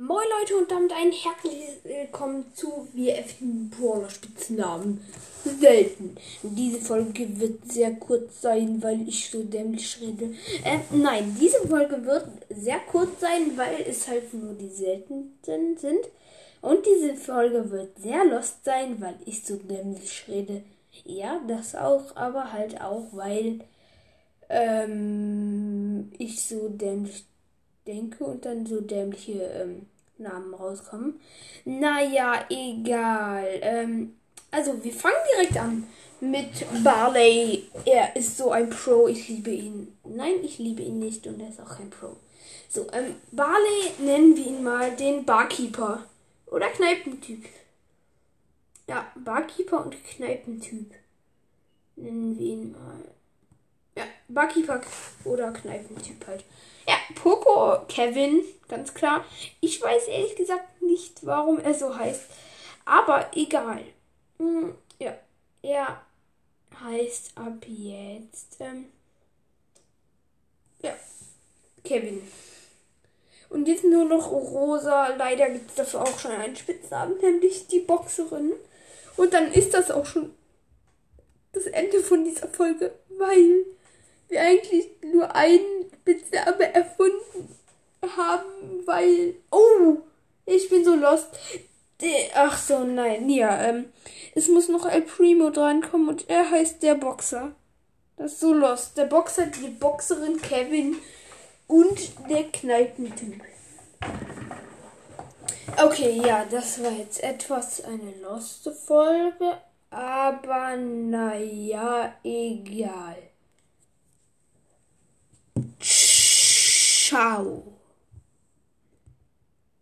Moin Leute und damit ein herzliches Willkommen zu WF Brawler Spitznamen selten. Diese Folge wird sehr kurz sein, weil ich so dämlich rede. Äh, nein, diese Folge wird sehr kurz sein, weil es halt nur die seltenen sind. Und diese Folge wird sehr lost sein, weil ich so dämlich rede. Ja, das auch, aber halt auch, weil ähm, ich so dämlich denke und dann so dämliche ähm, Namen rauskommen. Naja, egal. Ähm, also, wir fangen direkt an mit Barley. Er ist so ein Pro. Ich liebe ihn. Nein, ich liebe ihn nicht und er ist auch kein Pro. So, ähm, Barley nennen wir ihn mal den Barkeeper. Oder Kneipentyp. Ja, Barkeeper und Kneipentyp. Nennen wir ihn mal. Barkeeper oder Kneipentyp halt. Ja, Poco Kevin, ganz klar. Ich weiß ehrlich gesagt nicht, warum er so heißt. Aber egal. Hm, ja, er heißt ab jetzt. Ähm, ja, Kevin. Und jetzt nur noch Rosa. Leider gibt es dafür auch schon einen Spitznamen, nämlich die Boxerin. Und dann ist das auch schon das Ende von dieser Folge, weil wir eigentlich nur einen Spitzname erfunden haben, weil. Oh! Ich bin so lost. Ach so, nein. Ja, ähm, es muss noch El Primo drankommen und er heißt der Boxer. Das ist so lost. Der Boxer, die Boxerin Kevin und der Kneipentyp. Okay, ja, das war jetzt etwas eine loste Folge, aber naja, egal. Tchau!